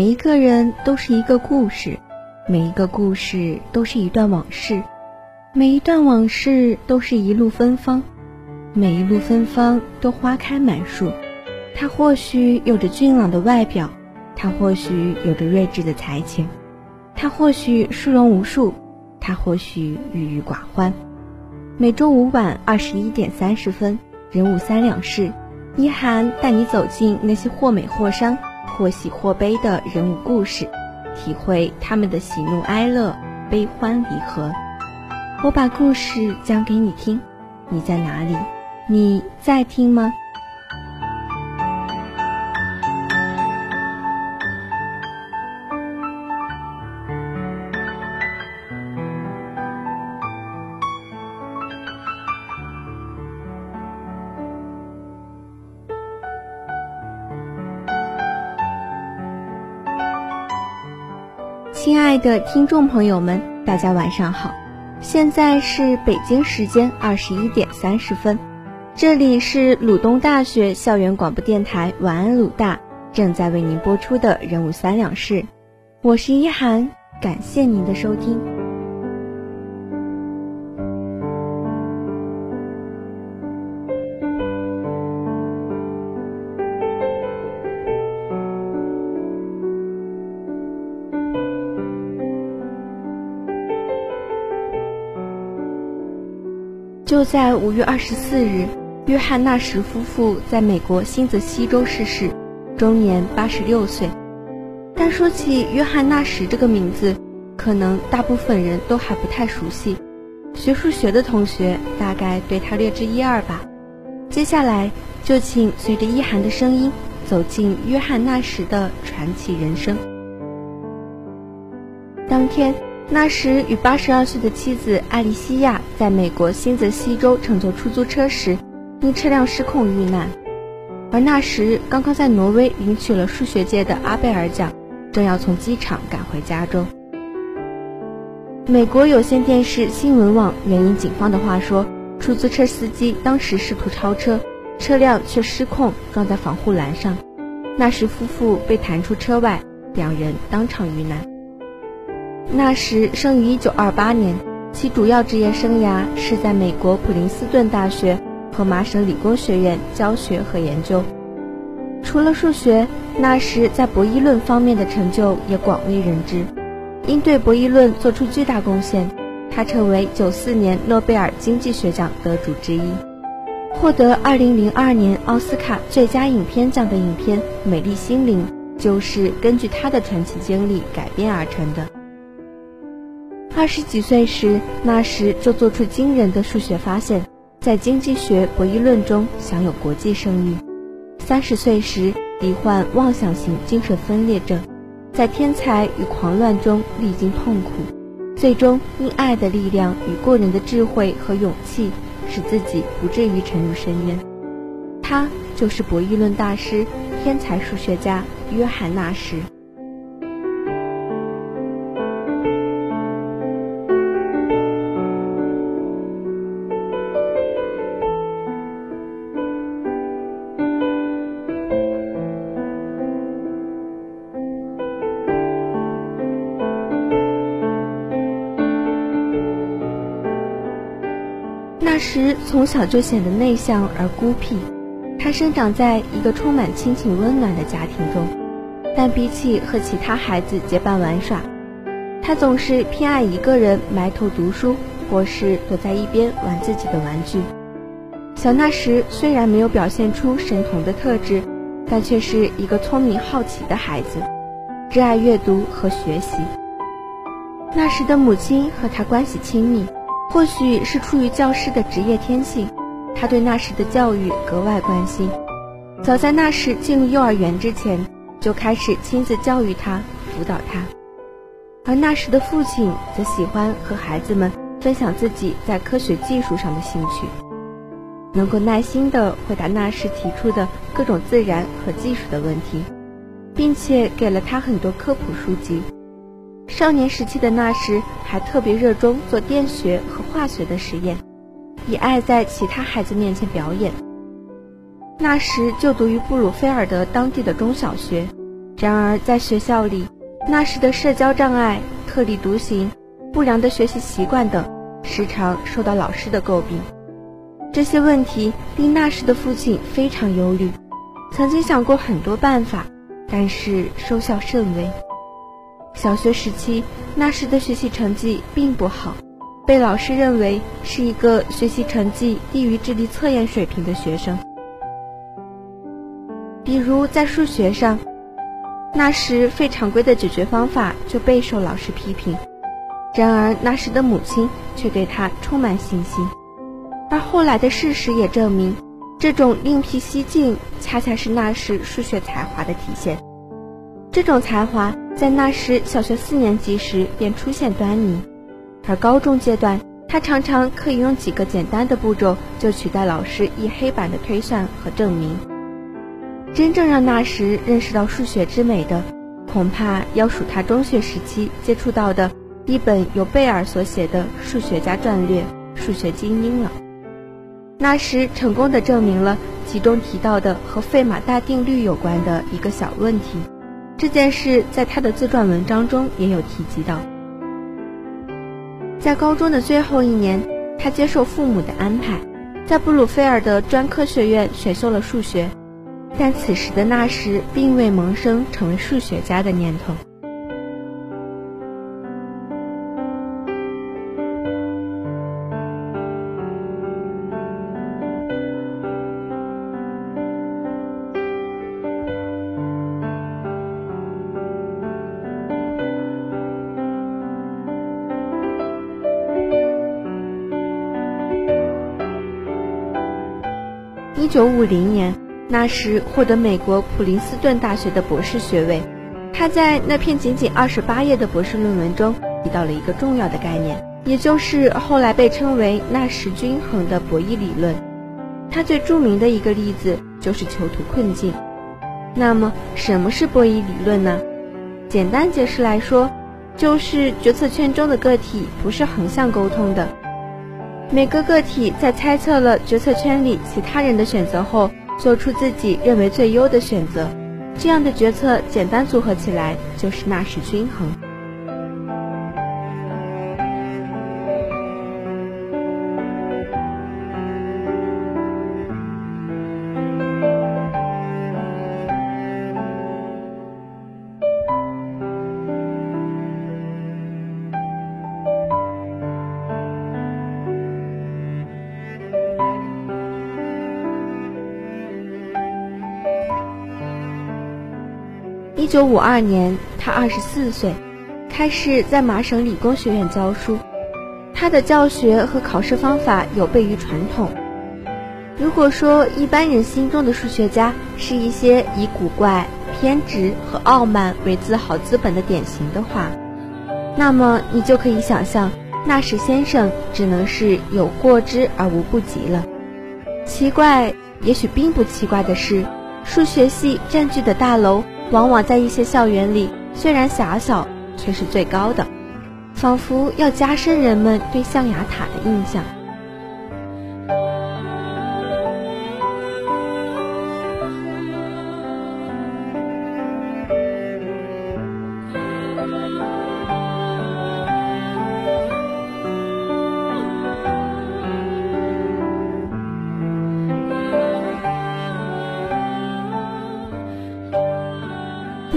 每一个人都是一个故事，每一个故事都是一段往事，每一段往事都是一路芬芳，每一路芬芳都花开满树。他或许有着俊朗的外表，他或许有着睿智的才情，他或许书容无数，他或许郁郁寡欢。每周五晚二十一点三十分，人物三两事，一涵带你走进那些或美或伤。或喜或悲的人物故事，体会他们的喜怒哀乐、悲欢离合。我把故事讲给你听，你在哪里？你在听吗？的听众朋友们，大家晚上好，现在是北京时间二十一点三十分，这里是鲁东大学校园广播电台晚安鲁大正在为您播出的人物三两事，我是一涵，感谢您的收听。就在五月二十四日，约翰·纳什夫妇在美国新泽西州逝世，终年八十六岁。但说起约翰·纳什这个名字，可能大部分人都还不太熟悉，学数学的同学大概对他略知一二吧。接下来就请随着一涵的声音，走进约翰·纳什的传奇人生。当天。那时，与八十二岁的妻子艾丽西亚在美国新泽西州乘坐出租车时，因车辆失控遇难。而那时刚刚在挪威领取了数学界的阿贝尔奖，正要从机场赶回加州。美国有线电视新闻网援引警方的话说，出租车司机当时试图超车，车辆却失控撞在防护栏上，那时夫妇被弹出车外，两人当场遇难。纳什生于1928年，其主要职业生涯是在美国普林斯顿大学和麻省理工学院教学和研究。除了数学，纳什在博弈论方面的成就也广为人知。因对博弈论做出巨大贡献，他成为94年诺贝尔经济学奖得主之一。获得2002年奥斯卡最佳影片奖的影片《美丽心灵》，就是根据他的传奇经历改编而成的。二十几岁时，那时就做出惊人的数学发现，在经济学博弈论中享有国际声誉。三十岁时，罹患妄想型精神分裂症，在天才与狂乱中历经痛苦，最终因爱的力量与过人的智慧和勇气，使自己不至于沉入深渊。他就是博弈论大师、天才数学家约翰·纳什。时从小就显得内向而孤僻，他生长在一个充满亲情温暖的家庭中，但比起和其他孩子结伴玩耍，他总是偏爱一个人埋头读书，或是躲在一边玩自己的玩具。小纳什虽然没有表现出神童的特质，但却是一个聪明好奇的孩子，热爱阅读和学习。那时的母亲和他关系亲密。或许是出于教师的职业天性，他对那时的教育格外关心。早在那时进入幼儿园之前，就开始亲自教育他、辅导他。而那时的父亲则喜欢和孩子们分享自己在科学技术上的兴趣，能够耐心地回答那时提出的各种自然和技术的问题，并且给了他很多科普书籍。少年时期的那时，还特别热衷做电学和化学的实验，也爱在其他孩子面前表演。那时就读于布鲁菲尔德当地的中小学，然而在学校里，那时的社交障碍、特立独行、不良的学习习惯等，时常受到老师的诟病。这些问题令那时的父亲非常忧虑，曾经想过很多办法，但是收效甚微。小学时期，那时的学习成绩并不好，被老师认为是一个学习成绩低于智力测验水平的学生。比如在数学上，那时非常规的解决方法就备受老师批评。然而那时的母亲却对他充满信心，而后来的事实也证明，这种另辟蹊径恰恰是那时数学才华的体现。这种才华在那时小学四年级时便出现端倪，而高中阶段，他常常可以用几个简单的步骤就取代老师一黑板的推算和证明。真正让那时认识到数学之美的，恐怕要数他中学时期接触到的一本由贝尔所写的数学家战略《数学精英》了。那时成功的证明了其中提到的和费马大定律有关的一个小问题。这件事在他的自传文章中也有提及到。在高中的最后一年，他接受父母的安排，在布鲁菲尔德专科学院选修了数学。但此时的纳什，并未萌生成为数学家的念头。一九五零年。那时获得美国普林斯顿大学的博士学位，他在那篇仅仅二十八页的博士论文中提到了一个重要的概念，也就是后来被称为纳什均衡的博弈理论。他最著名的一个例子就是囚徒困境。那么，什么是博弈理论呢？简单解释来说，就是决策圈中的个体不是横向沟通的，每个个体在猜测了决策圈里其他人的选择后。做出自己认为最优的选择，这样的决策简单组合起来就是纳什均衡。九五二年，他二十四岁，开始在麻省理工学院教书。他的教学和考试方法有悖于传统。如果说一般人心中的数学家是一些以古怪、偏执和傲慢为自豪资本的典型的话，那么你就可以想象，纳什先生只能是有过之而无不及了。奇怪，也许并不奇怪的是，数学系占据的大楼。往往在一些校园里，虽然狭小，却是最高的，仿佛要加深人们对象牙塔的印象。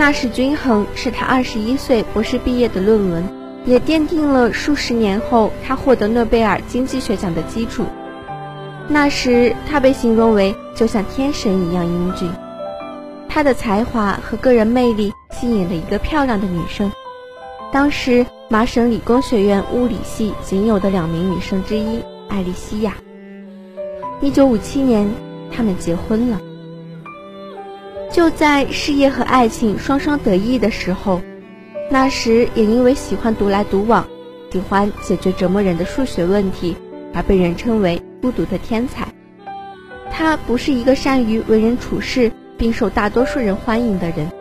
纳什均衡是他二十一岁博士毕业的论文，也奠定了数十年后他获得诺贝尔经济学奖的基础。那时他被形容为就像天神一样英俊，他的才华和个人魅力吸引了一个漂亮的女生，当时麻省理工学院物理系仅有的两名女生之一艾莉西亚。一九五七年，他们结婚了。就在事业和爱情双双得意的时候，那时也因为喜欢独来独往，喜欢解决折磨人的数学问题，而被人称为孤独的天才。他不是一个善于为人处事并受大多数人欢迎的人，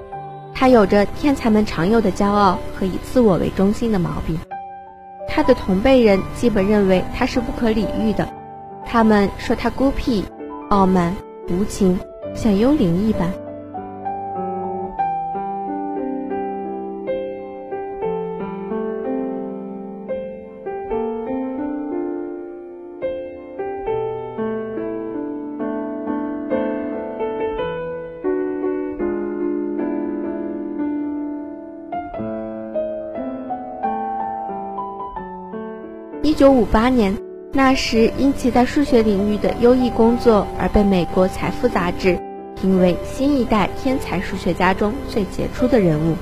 他有着天才们常有的骄傲和以自我为中心的毛病。他的同辈人基本认为他是不可理喻的，他们说他孤僻、傲慢、无情，像幽灵一般。1958年，纳什因其在数学领域的优异工作而被美国财富杂志评为新一代天才数学家中最杰出的人物。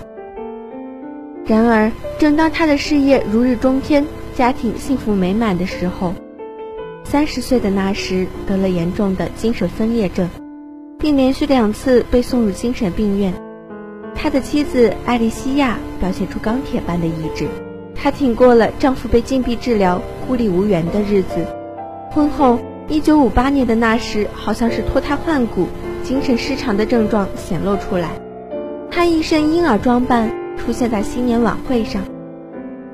然而，正当他的事业如日中天、家庭幸福美满的时候，三十岁的纳什得了严重的精神分裂症，并连续两次被送入精神病院。他的妻子艾莉西亚表现出钢铁般的意志，她挺过了丈夫被禁闭治疗、孤立无援的日子。婚后，1958年的那时好像是脱胎换骨，精神失常的症状显露出来。她一身婴儿装扮。出现在新年晚会上。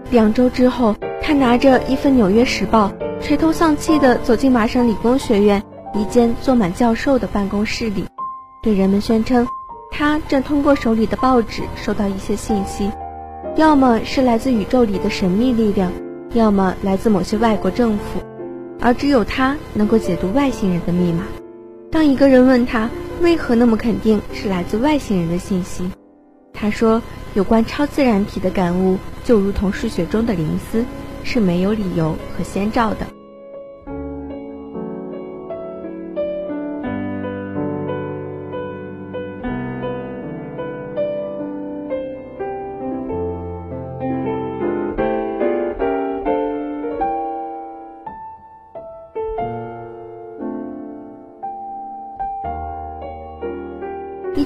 两周之后，他拿着一份《纽约时报》，垂头丧气地走进麻省理工学院一间坐满教授的办公室里，对人们宣称，他正通过手里的报纸收到一些信息，要么是来自宇宙里的神秘力量，要么来自某些外国政府，而只有他能够解读外星人的密码。当一个人问他为何那么肯定是来自外星人的信息，他说。有关超自然体的感悟，就如同数学中的灵思，是没有理由和先兆的。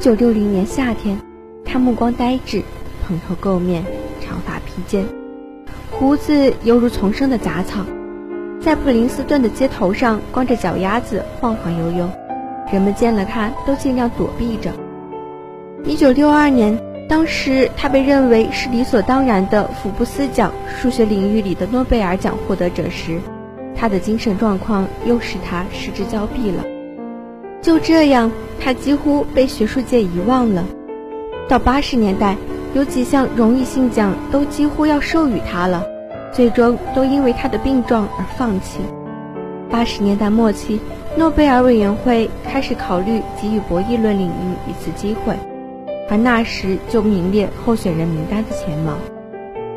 九六零年夏天，他目光呆滞。蓬头垢面，长发披肩，胡子犹如丛生的杂草，在普林斯顿的街头上光着脚丫子晃晃悠悠，人们见了他都尽量躲避着。一九六二年，当时他被认为是理所当然的福布斯奖数学领域里的诺贝尔奖获得者时，他的精神状况又使他失之交臂了。就这样，他几乎被学术界遗忘了。到八十年代。有几项荣誉性奖都几乎要授予他了，最终都因为他的病状而放弃。八十年代末期，诺贝尔委员会开始考虑给予博弈论领域一次机会，而那时就名列候选人名单的前茅。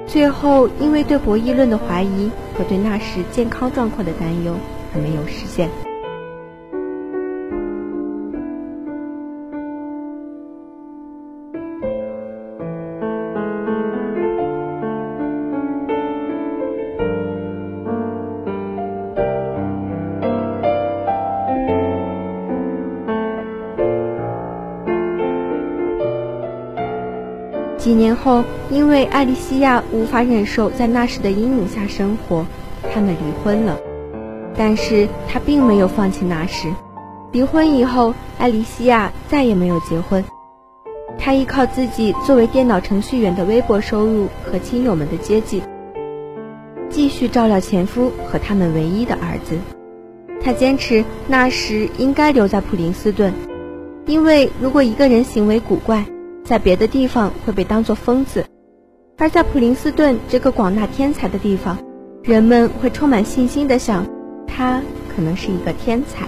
最后，因为对博弈论的怀疑和对那时健康状况的担忧，而没有实现。后，因为艾莉西亚无法忍受在那时的阴影下生活，他们离婚了。但是他并没有放弃那时。离婚以后，艾莉西亚再也没有结婚。她依靠自己作为电脑程序员的微薄收入和亲友们的接济，继续照料前夫和他们唯一的儿子。她坚持那时应该留在普林斯顿，因为如果一个人行为古怪，在别的地方会被当作疯子，而在普林斯顿这个广纳天才的地方，人们会充满信心地想，他可能是一个天才。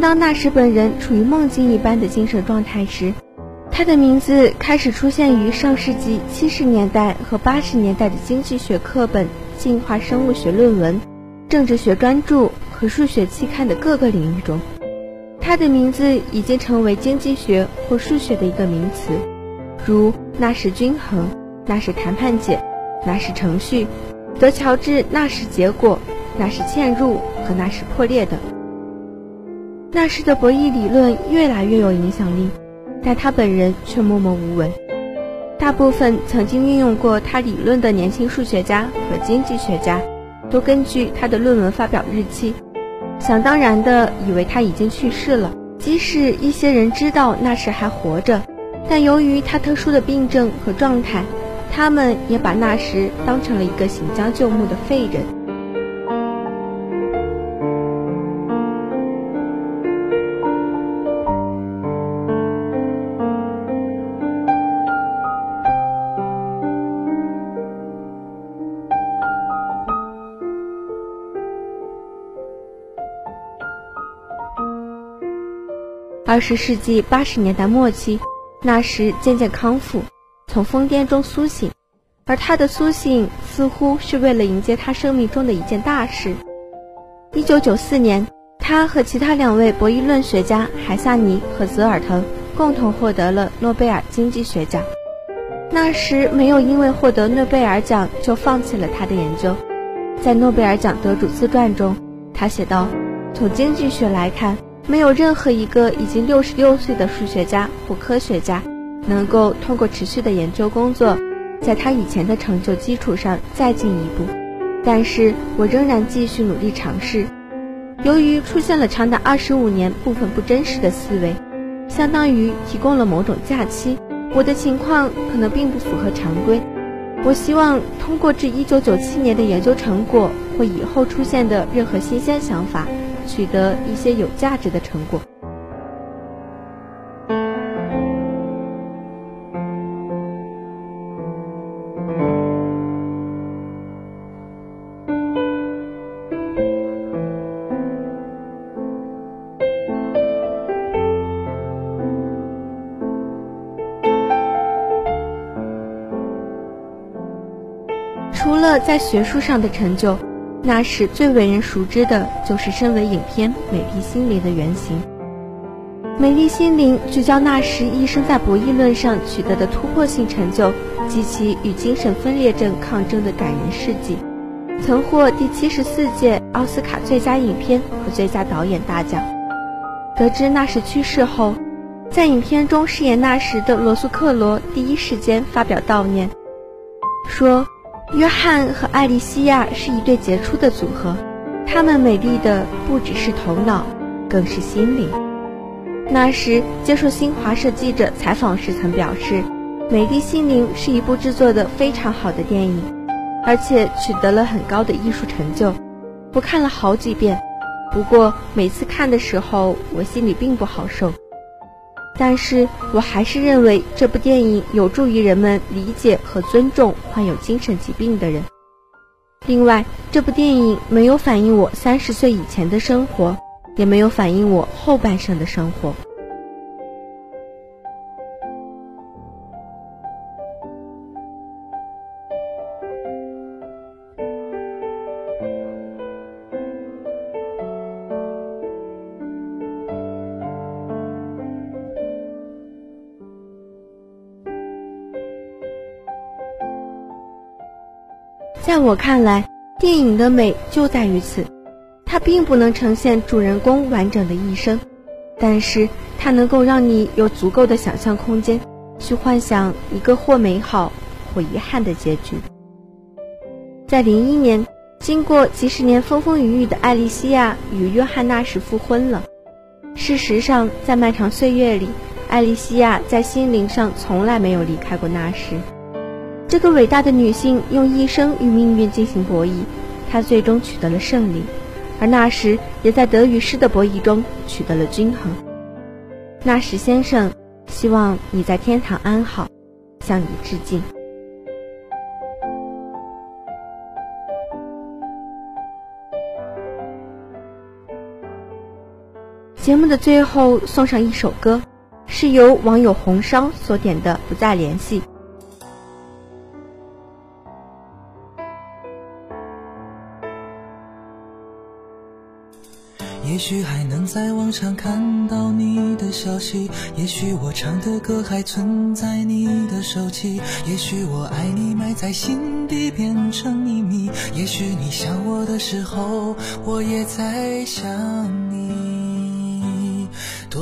当纳什本人处于梦境一般的精神状态时，他的名字开始出现于上世纪七十年代和八十年代的经济学课本、进化生物学论文、政治学专著和数学期刊的各个领域中。他的名字已经成为经济学或数学的一个名词，如纳什均衡、纳什谈判解、纳什程序、德乔治纳什结果、纳什嵌入和纳什破裂等。那时的博弈理论越来越有影响力，但他本人却默默无闻。大部分曾经运用过他理论的年轻数学家和经济学家，都根据他的论文发表日期，想当然的以为他已经去世了。即使一些人知道那时还活着，但由于他特殊的病症和状态，他们也把那时当成了一个行将就木的废人。二十世纪八十年代末期，那时渐渐康复，从疯癫中苏醒，而他的苏醒似乎是为了迎接他生命中的一件大事。一九九四年，他和其他两位博弈论学家海萨尼和泽尔滕共同获得了诺贝尔经济学奖。那时没有因为获得诺贝尔奖就放弃了他的研究。在诺贝尔奖得主自传中，他写道：“从经济学来看，没有任何一个已经六十六岁的数学家或科学家，能够通过持续的研究工作，在他以前的成就基础上再进一步。但是我仍然继续努力尝试。由于出现了长达二十五年部分不真实的思维，相当于提供了某种假期。”我的情况可能并不符合常规。我希望通过至一九九七年的研究成果或以后出现的任何新鲜想法，取得一些有价值的成果。除了在学术上的成就，那时最为人熟知的就是身为影片《美丽心灵》的原型。《美丽心灵》聚焦纳什一生在博弈论上取得的突破性成就及其与精神分裂症抗争的感人事迹，曾获第七十四届奥斯卡最佳影片和最佳导演大奖。得知纳什去世后，在影片中饰演纳什的罗素克罗第一时间发表悼念，说。约翰和艾丽西亚是一对杰出的组合，他们美丽的不只是头脑，更是心灵。那时接受新华社记者采访时曾表示，《美丽心灵》是一部制作的非常好的电影，而且取得了很高的艺术成就。我看了好几遍，不过每次看的时候，我心里并不好受。但是我还是认为这部电影有助于人们理解和尊重患有精神疾病的人。另外，这部电影没有反映我三十岁以前的生活，也没有反映我后半生的生活。在我看来，电影的美就在于此，它并不能呈现主人公完整的一生，但是它能够让你有足够的想象空间，去幻想一个或美好或遗憾的结局。在零一年，经过几十年风风雨雨的艾丽西亚与约翰纳什复婚了。事实上，在漫长岁月里，艾丽西亚在心灵上从来没有离开过纳什。这个伟大的女性用一生与命运进行博弈，她最终取得了胜利，而那时也在得与失的博弈中取得了均衡。那时先生，希望你在天堂安好，向你致敬。节目的最后送上一首歌，是由网友红烧所点的《不再联系》。也许还能在网上看到你的消息，也许我唱的歌还存在你的手机，也许我爱你埋在心底变成秘密，也许你想我的时候，我也在想你。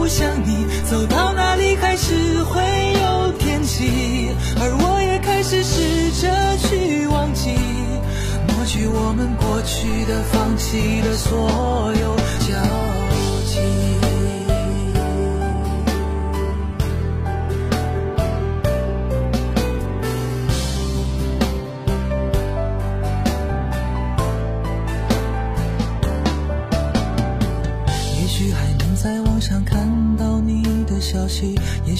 不想你。走到哪里还是会有天气，而我也。开始试着去忘记，抹去我们过去的、放弃的所有交集。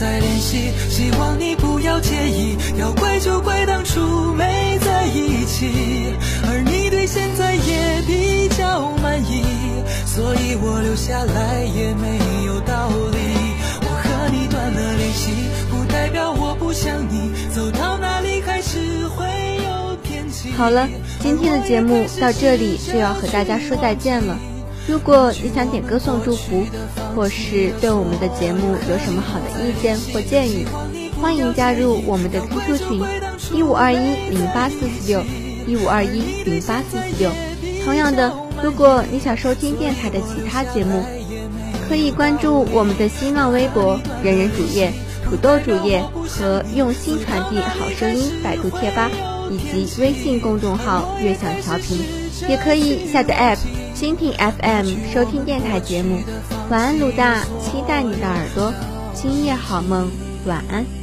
再联系，希望你不要介意。要怪就怪当初没在一起，而你对现在也比较满意，所以我留下来也没有道理。我和你断了联系，不代表我不想你。走到哪里还是会有偏激。好了，今天的节目到这里就要和大家说再见了。如果你想点歌送祝福，或是对我们的节目有什么好的意见或建议，欢迎加入我们的 QQ 群一五二一零八四四六一五二一零八四四六。同样的，如果你想收听电台的其他节目，可以关注我们的新浪微博“人人主页”、“土豆主页”和“用心传递好声音”百度贴吧，以及微信公众号“悦享调频”，也可以下载 App。蜻蜓 FM 收听电台节目，晚安鲁大，期待你的耳朵，今夜好梦，晚安。